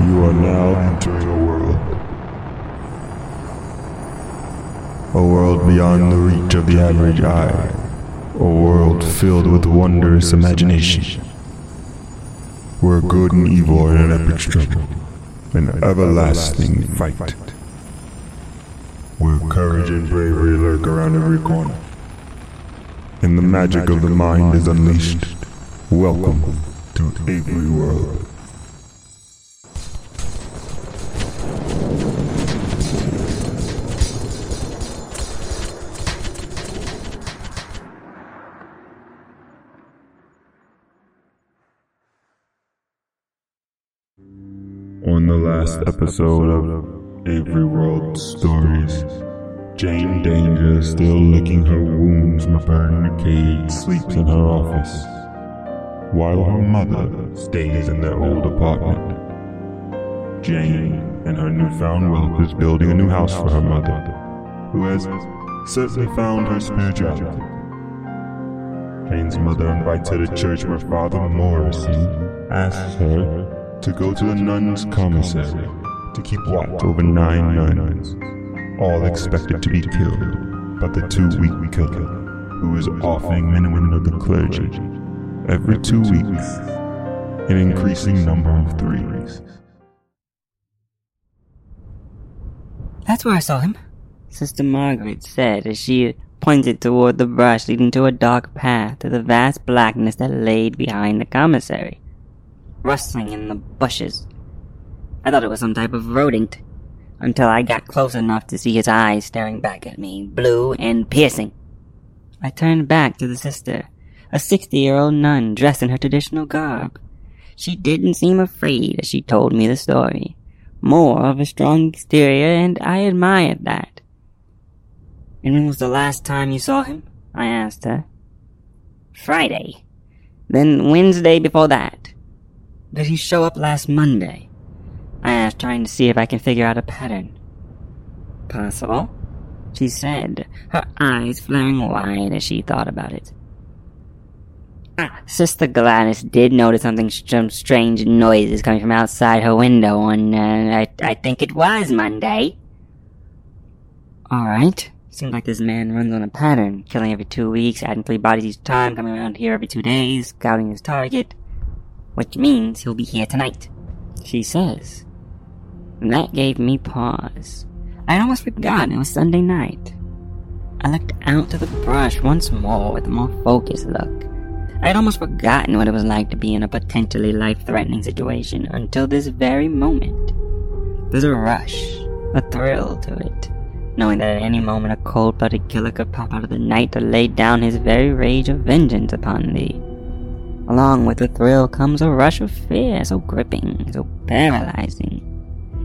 You are now entering a world. A world beyond the reach of the average eye. A world filled with wondrous imagination. Where good and evil are in an epic struggle. An everlasting fight. Where courage and bravery lurk around every corner. And the magic of the mind is unleashed. Welcome to Avery World. On the last episode of Avery World Stories, Jane Danger, still licking her wounds in cage, sleeps in her office, while her mother stays in their old apartment. Jane and her newfound wealth is building a new house for her mother, who has certainly found her spirituality. Jane's mother invites her to church where Father Morrison asks her to go to the nuns' commissary to keep watch over nine nuns, all expected to be killed by the two-week killer, who is offering men and women of the clergy every two weeks an increasing number of threes. That's where I saw him, Sister Margaret said as she pointed toward the brush leading to a dark path to the vast blackness that laid behind the commissary rustling in the bushes. I thought it was some type of rodent, until I got close enough to see his eyes staring back at me, blue and piercing. I turned back to the sister, a sixty-year-old nun dressed in her traditional garb. She didn't seem afraid as she told me the story. More of a strong exterior, and I admired that. And when was the last time you saw him? I asked her. Friday. Then Wednesday before that. Did he show up last Monday? I asked, trying to see if I can figure out a pattern. Possible, she said, her eyes flaring wide as she thought about it. Ah, Sister Gladys did notice something, some strange noises coming from outside her window on, uh, I, I think it was Monday. Alright. Seems like this man runs on a pattern, killing every two weeks, adding three bodies each time, coming around here every two days, scouting his target which means he'll be here tonight, she says. And That gave me pause. I'd almost forgotten it was Sunday night. I looked out to the brush once more with a more focused look. I'd almost forgotten what it was like to be in a potentially life-threatening situation until this very moment. There's a rush, a thrill to it, knowing that at any moment a cold-blooded killer could pop out of the night to lay down his very rage of vengeance upon thee. Along with the thrill comes a rush of fear, so gripping, so paralyzing.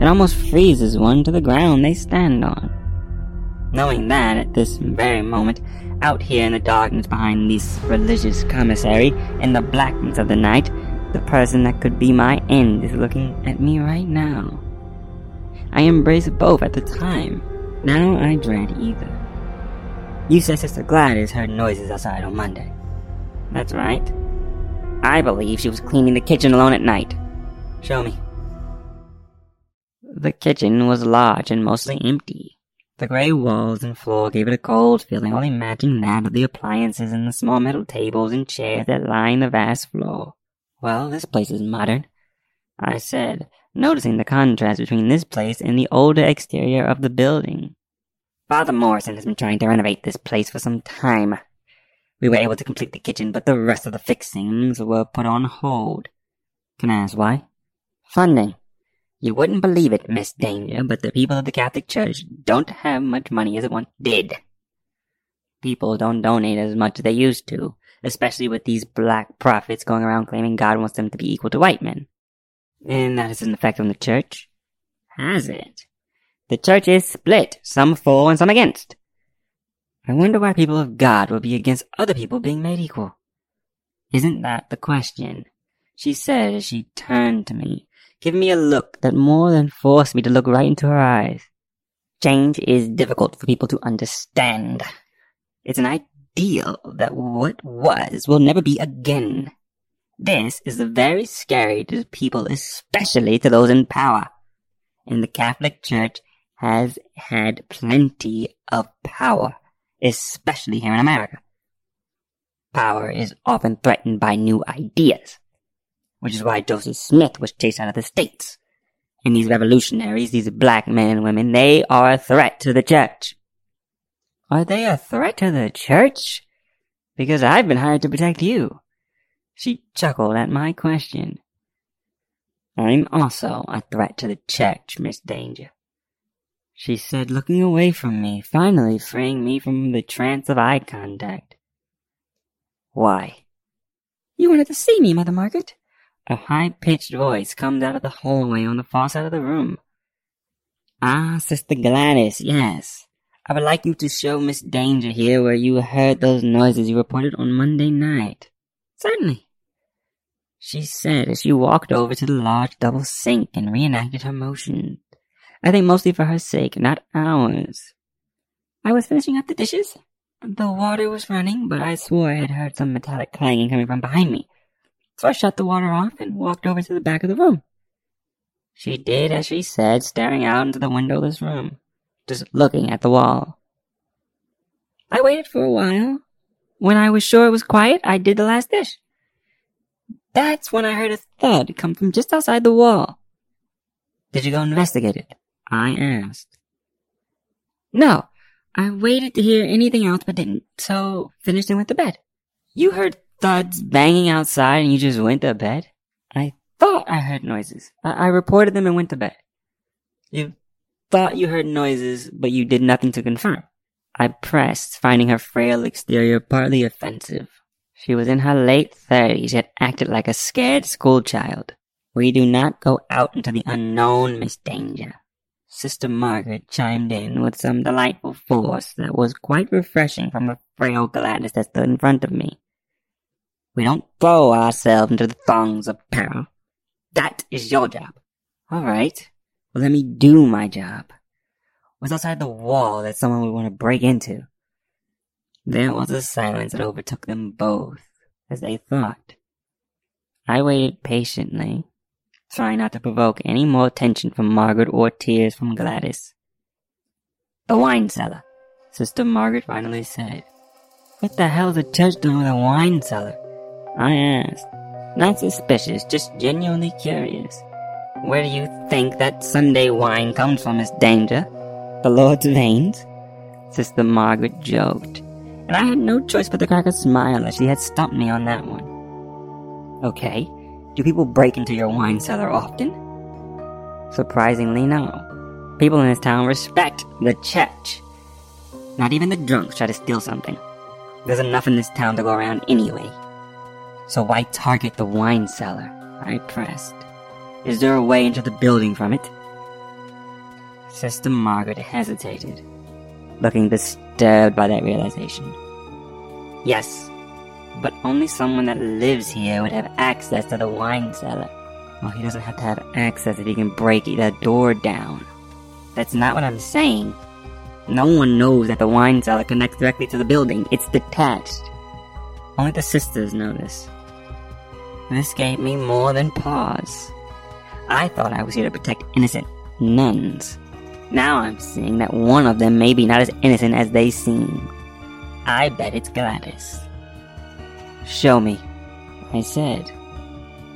It almost freezes one to the ground they stand on. Knowing that at this very moment, out here in the darkness behind this religious commissary, in the blackness of the night, the person that could be my end is looking at me right now. I embrace both at the time. Now I dread either. You said Sister Gladys heard noises outside on Monday. That's right. I believe she was cleaning the kitchen alone at night. Show me. The kitchen was large and mostly empty. The gray walls and floor gave it a cold feeling, only matching that of the appliances and the small metal tables and chairs that lined the vast floor. Well, this place is modern, I said, noticing the contrast between this place and the older exterior of the building. Father Morrison has been trying to renovate this place for some time. We were able to complete the kitchen, but the rest of the fixings were put on hold. Can I ask why? Funding. You wouldn't believe it, Miss Danger, but the people of the Catholic Church don't have much money as it once did. People don't donate as much as they used to, especially with these black prophets going around claiming God wants them to be equal to white men. And that has an effect on the church? Has it? The church is split, some for and some against. I wonder why people of God would be against other people being made equal. Isn't that the question? She said as she turned to me, giving me a look that more than forced me to look right into her eyes. Change is difficult for people to understand. It's an ideal that what was will never be again. This is very scary to people, especially to those in power. And the Catholic Church has had plenty of power, especially here in America. Power is often threatened by new ideas, which is why Joseph Smith was chased out of the States. And these revolutionaries, these black men and women, they are a threat to the church. Are they a threat to the church? Because I've been hired to protect you. She chuckled at my question. I'm also a threat to the church, Miss Danger. She said, looking away from me, finally freeing me from the trance of eye contact. Why? You wanted to see me, Mother Margaret. A high-pitched voice comes out of the hallway on the far side of the room. Ah, Sister Gladys, yes. I would like you to show Miss Danger here where you heard those noises you reported on Monday night. Certainly she said as she walked over to the large double sink and reenacted her motion. I think mostly for her sake, not ours. I was finishing up the dishes. The water was running, but I swore I had heard some metallic clanging coming from behind me. So I shut the water off and walked over to the back of the room. She did as she said, staring out into the windowless room, just looking at the wall. I waited for a while. When I was sure it was quiet, I did the last dish. That's when I heard a thud come from just outside the wall. Did you go investigate it? I asked. No, I waited to hear anything else but didn't, so finished and went to bed. You heard thuds banging outside and you just went to bed? I thought I heard noises. I, I reported them and went to bed. You thought you heard noises, but you did nothing to confirm. I pressed, finding her frail exterior partly offensive. She was in her late thirties, yet acted like a scared schoolchild. We do not go out into the unknown, Miss Danger. Sister Margaret chimed in with some delightful force that was quite refreshing from the frail Gladys that stood in front of me. We don't throw ourselves into the thongs of peril. That is your job. All right. Well, let me do my job. What's outside the wall that someone would want to break into? There was a silence that overtook them both, as they thought. I waited patiently, trying not to provoke any more attention from Margaret or tears from Gladys. The wine cellar, Sister Margaret finally said. What the hell's a church doing with a wine cellar? I asked. Not suspicious, just genuinely curious. Where do you think that Sunday wine comes from, Miss Danger? The Lord's veins? Sister Margaret joked and I had no choice but to crack a smile as she had stumped me on that one. Okay, do people break into your wine cellar often? Surprisingly, no. People in this town respect the church. Not even the drunks try to steal something. There's enough in this town to go around anyway. So why target the wine cellar? I pressed. Is there a way into the building from it? Sister Margaret hesitated, looking disturbed by that realization. Yes, but only someone that lives here would have access to the wine cellar. Well, he doesn't have to have access if he can break the door down. That's not what I'm saying. No one knows that the wine cellar connects directly to the building. It's detached. Only the sisters know this. This gave me more than pause. I thought I was here to protect innocent nuns. Now I'm seeing that one of them may be not as innocent as they seem. I bet it's Gladys. Show me, I said.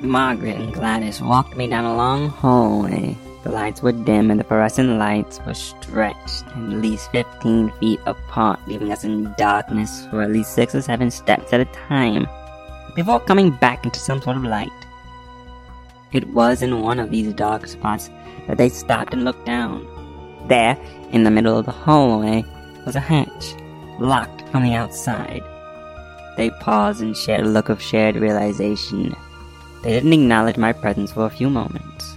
Margaret and Gladys walked me down a long hallway. The lights were dim and the fluorescent lights were stretched at least 15 feet apart, leaving us in darkness for at least six or seven steps at a time, before coming back into some sort of light. It was in one of these dark spots that they stopped and looked down. There, in the middle of the hallway, was a hatch, locked from the outside. They paused and shared a look of shared realization. They didn't acknowledge my presence for a few moments.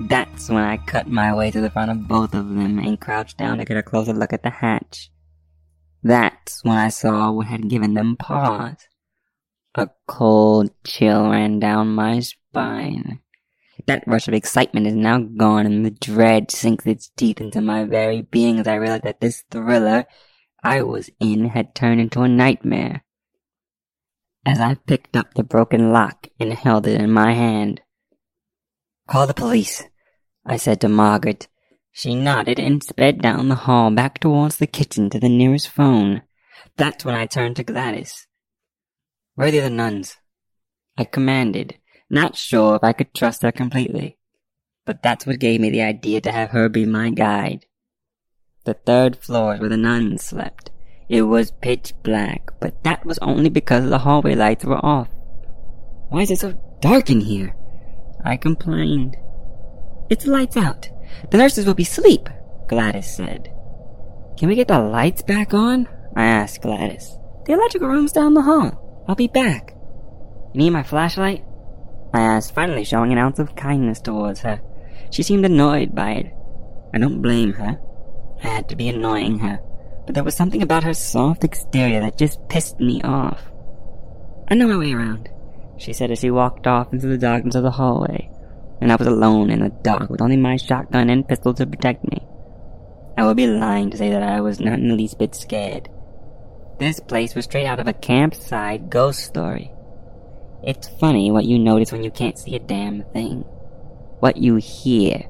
That's when I cut my way to the front of both of them and crouched down to get a closer look at the hatch. That's when I saw what had given them pause. A cold chill ran down my spine. That rush of excitement is now gone, and the dread sinks its teeth into my very being as I realize that this thriller I was in had turned into a nightmare. As I picked up the broken lock and held it in my hand. Call the police, I said to Margaret. She nodded and sped down the hall back towards the kitchen to the nearest phone. That's when I turned to Gladys. Where are the other nuns? I commanded, not sure if I could trust her completely. But that's what gave me the idea to have her be my guide. The third floor is where the nuns slept. It was pitch black, but that was only because the hallway lights were off. Why is it so dark in here? I complained. It's lights out. The nurses will be asleep, Gladys said. Can we get the lights back on? I asked Gladys. The electrical room's down the hall. I'll be back. You need my flashlight? I asked, finally showing an ounce of kindness towards her. She seemed annoyed by it. I don't blame her. I had to be annoying her, but there was something about her soft exterior that just pissed me off. I know my way around, she said as she walked off into the darkness of the hallway, and I was alone in the dark with only my shotgun and pistol to protect me. I would be lying to say that I was not in the least bit scared. This place was straight out of a campsite ghost story. It's funny what you notice when you can't see a damn thing. What you hear.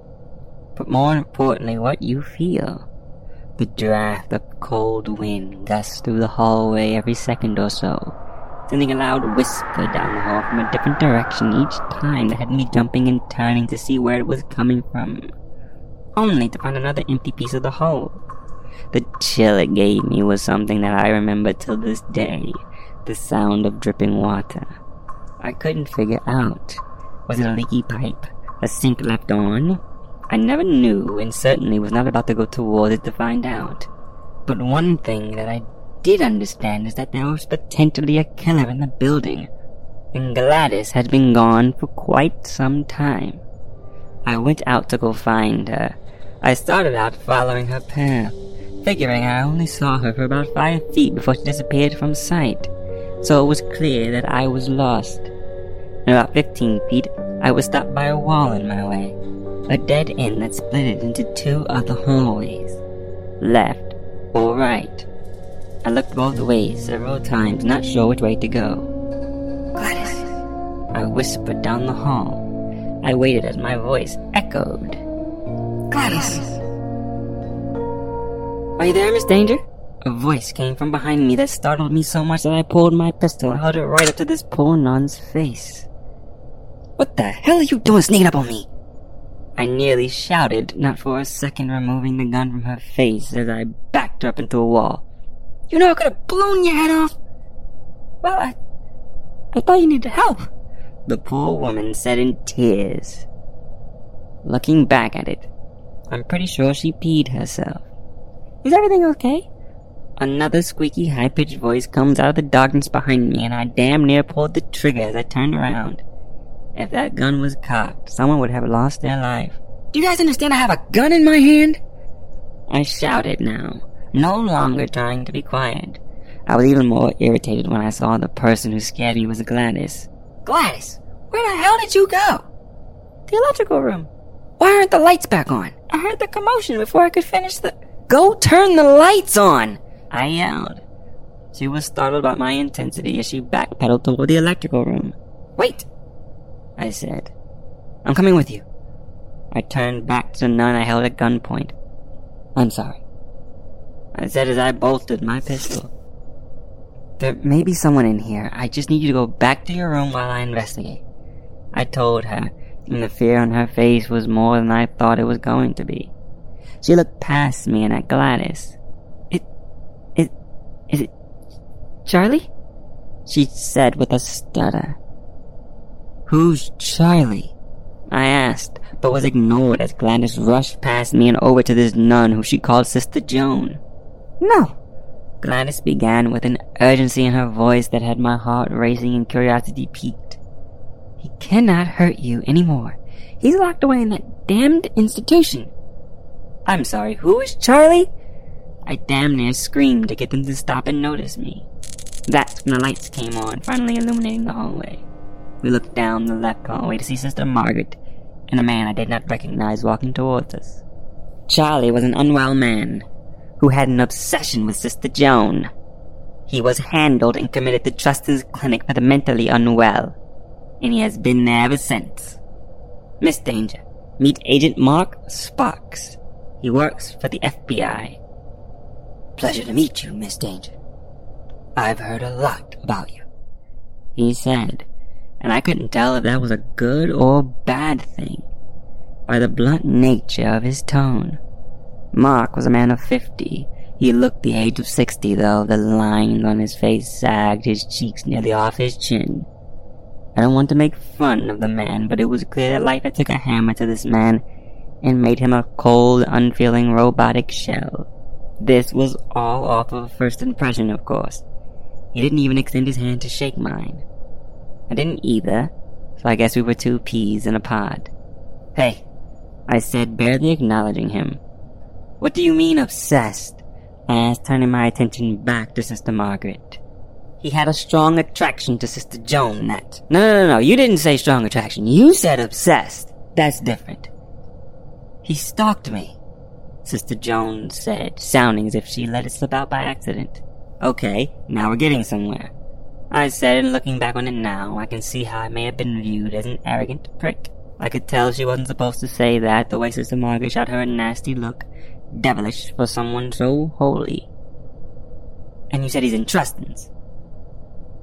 But more importantly, what you feel. The draft of cold wind gusts through the hallway every second or so, sending a loud whisper down the hall from a different direction each time that had me jumping and turning to see where it was coming from, only to find another empty piece of the hole. The chill it gave me was something that I remember till this day the sound of dripping water. I couldn't figure out. Was it a leaky pipe? A sink left on? I never knew, and certainly was not about to go towards it to find out. But one thing that I did understand is that there was potentially a killer in the building, and Gladys had been gone for quite some time. I went out to go find her. I started out following her path, figuring I only saw her for about five feet before she disappeared from sight, so it was clear that I was lost. In about fifteen feet, I was stopped by a wall in my way a dead end that split it into two other hallways, left or right. I looked both ways several times, not sure which way to go. Gladys! I whispered down the hall. I waited as my voice echoed. Gladys! Are you there, Miss Danger? A voice came from behind me that startled me so much that I pulled my pistol and held it right up to this poor nun's face. What the hell are you doing sneaking up on me? I nearly shouted, not for a second removing the gun from her face as I backed her up into a wall. You know I could have blown your head off. Well, I, I thought you needed help. The poor woman said in tears. Looking back at it, I'm pretty sure she peed herself. Is everything okay? Another squeaky, high-pitched voice comes out of the darkness behind me, and I damn near pulled the trigger as I turned around. If that gun was cocked, someone would have lost their life. Do you guys understand I have a gun in my hand? I shouted now, no longer trying to be quiet. I was even more irritated when I saw the person who scared me was Gladys. Gladys, where the hell did you go? The electrical room. Why aren't the lights back on? I heard the commotion before I could finish the. Go turn the lights on! I yelled. She was startled by my intensity as she backpedaled toward the electrical room. Wait! I said. I'm coming with you. I turned back to the nun I held at gunpoint. I'm sorry. I said as I bolted my pistol. There may be someone in here. I just need you to go back to your room while I investigate. I told her, and the fear on her face was more than I thought it was going to be. She looked past me and at Gladys. It, it, is it Charlie? She said with a stutter. Who's Charlie? I asked, but was ignored as Gladys rushed past me and over to this nun who she called Sister Joan. No. Gladys began with an urgency in her voice that had my heart racing and curiosity piqued. He cannot hurt you anymore. He's locked away in that damned institution. I'm sorry, who is Charlie? I damn near screamed to get them to stop and notice me. That's when the lights came on, finally illuminating the hallway. We looked down the left hallway to see Sister Margaret and a man I did not recognize walking towards us. Charlie was an unwell man who had an obsession with Sister Joan. He was handled and committed to Trustin's clinic for the mentally unwell, and he has been there ever since. Miss Danger, meet Agent Mark Sparks. He works for the FBI. Pleasure to meet you, Miss Danger. I've heard a lot about you, he said, and I couldn't tell if that was a good or bad thing by the blunt nature of his tone. Mark was a man of fifty. He looked the age of sixty, though the lines on his face sagged, his cheeks nearly off his chin. I don't want to make fun of the man, but it was clear that life had took a hammer to this man and made him a cold, unfeeling, robotic shell. This was all off of a first impression, of course. He didn't even extend his hand to shake mine. I didn't either, so I guess we were two peas in a pod. Hey, I said, barely acknowledging him. What do you mean obsessed? I asked, turning my attention back to Sister Margaret. He had a strong attraction to Sister Joan, that. No, no, no, no, you didn't say strong attraction. You said obsessed. That's different. He stalked me, Sister Joan said, sounding as if she let it slip out by accident. Okay, now we're getting somewhere. I said, and looking back on it now, I can see how I may have been viewed as an arrogant prick. I could tell she wasn't supposed to say that, the way Sister Margaret shot her a nasty look, devilish for someone so holy. And you said he's in Trustin's.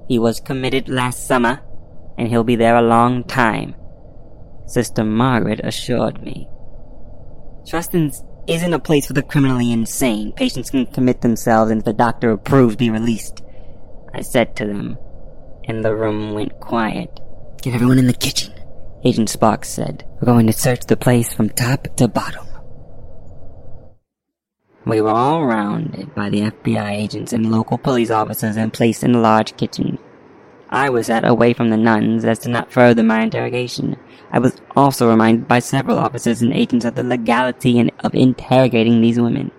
He was committed last summer, and he'll be there a long time, Sister Margaret assured me. Trustin's isn't a place for the criminally insane. Patients can commit themselves and if the doctor approves, be released. I said to them, and the room went quiet. Get everyone in the kitchen, Agent Sparks said. We're going to search the place from top to bottom. We were all rounded by the FBI agents and local police officers and placed in a large kitchen. I was set away from the nuns as to not further my interrogation. I was also reminded by several officers and agents of the legality in, of interrogating these women.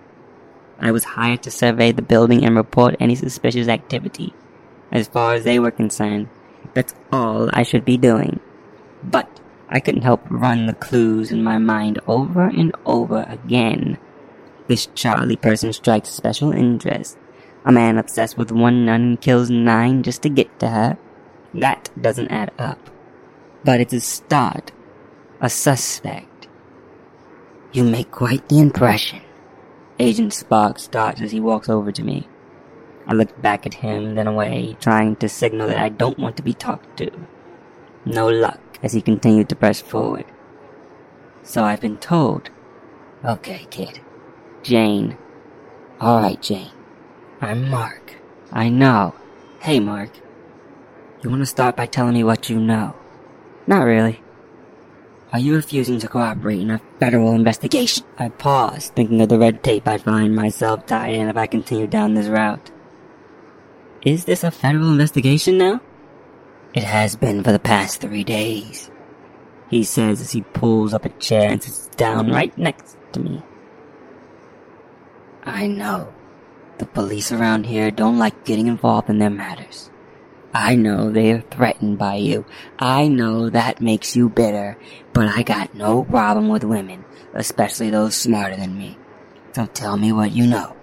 I was hired to survey the building and report any suspicious activity. As far as they were concerned, that's all I should be doing. But I couldn't help run the clues in my mind over and over again. This Charlie person strikes special interest. A man obsessed with one nun kills nine just to get to her. That doesn't add up. But it's a start. A suspect. You make quite the impression. Agent Sparks starts as he walks over to me. I look back at him, then away, trying to signal that I don't want to be talked to. No luck as he continued to press forward. So I've been told. Okay, kid. Jane. Alright, Jane. I'm Mark. I know. Hey, Mark. You want to start by telling me what you know? Not really. Are you refusing to cooperate in a federal investigation? I paused, thinking of the red tape I'd find myself tied in if I continued down this route. Is this a federal investigation now? It has been for the past three days, he says as he pulls up a chair and sits down right next to me. I know. The police around here don't like getting involved in their matters. I know they're threatened by you. I know that makes you bitter, but I got no problem with women, especially those smarter than me. So tell me what you know.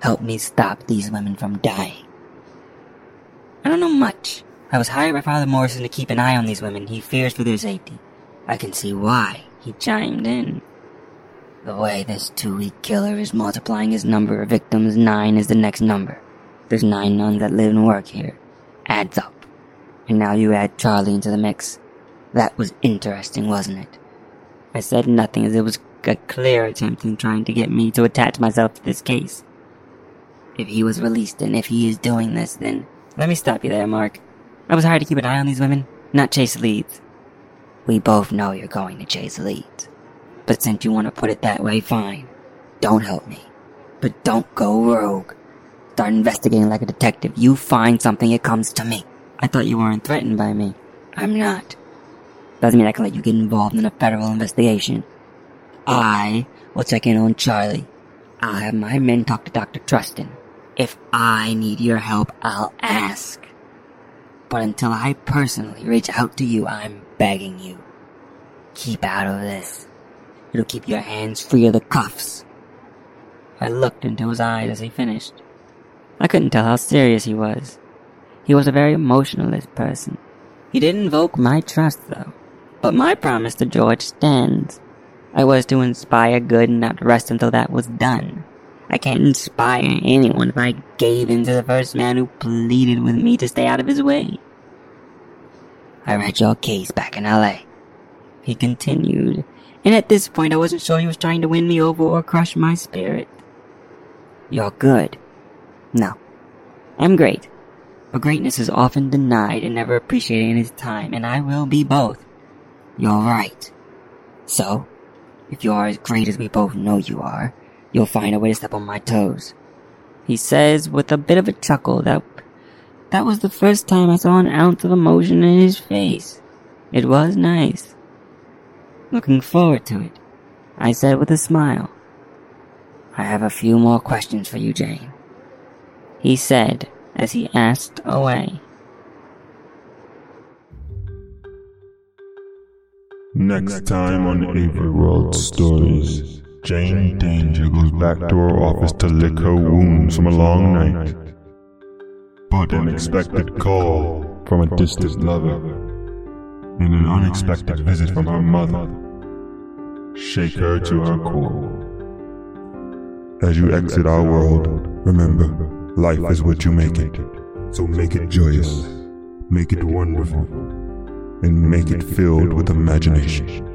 Help me stop these women from dying. I don't know much. I was hired by Father Morrison to keep an eye on these women. He fears for their safety. I can see why. He chimed in. The way this two-week killer is multiplying his number of victims, nine is the next number. There's nine nuns that live and work here. Adds up. And now you add Charlie into the mix. That was interesting, wasn't it? I said nothing as it was a clear attempt in trying to get me to attach myself to this case. If he was released and if he is doing this, then let me stop you there, Mark. I was hired to keep an eye on these women, not chase leads. We both know you're going to chase leads. But since you want to put it that way, fine. Don't help me. But don't go rogue. Start investigating like a detective. You find something, it comes to me. I thought you weren't threatened by me. I'm not. Doesn't mean I can let you get involved in a federal investigation. I will check in on Charlie. I'll have my men talk to Dr. Trustin. If I need your help, I'll ask. But until I personally reach out to you, I'm begging you. Keep out of this. It'll keep your hands free of the cuffs. I looked into his eyes as he finished. I couldn't tell how serious he was. He was a very emotionalist person. He didn't invoke my trust, though. But my promise to George stands. I was to inspire good and not rest until that was done. I can't inspire anyone if I gave in to the first man who pleaded with me to stay out of his way. I read your case back in LA. He continued, and at this point I wasn't sure he was trying to win me over or crush my spirit. You're good. No. I'm great. But greatness is often denied and never appreciated in its time, and I will be both. You're right. So, if you are as great as we both know you are, you'll find a way to step on my toes. He says with a bit of a chuckle that that was the first time I saw an ounce of emotion in his face. It was nice. Looking forward to it, I said with a smile. I have a few more questions for you, Jane. He said as he asked away. Next time on Avery World Stories, Jane Danger goes back to her office to lick her wounds from a long night. But an unexpected call from a distant lover, and an unexpected visit from her mother, shake her to her core. As you exit our world, remember, life is what you make it. So make it joyous, make it wonderful, and make it filled with imagination.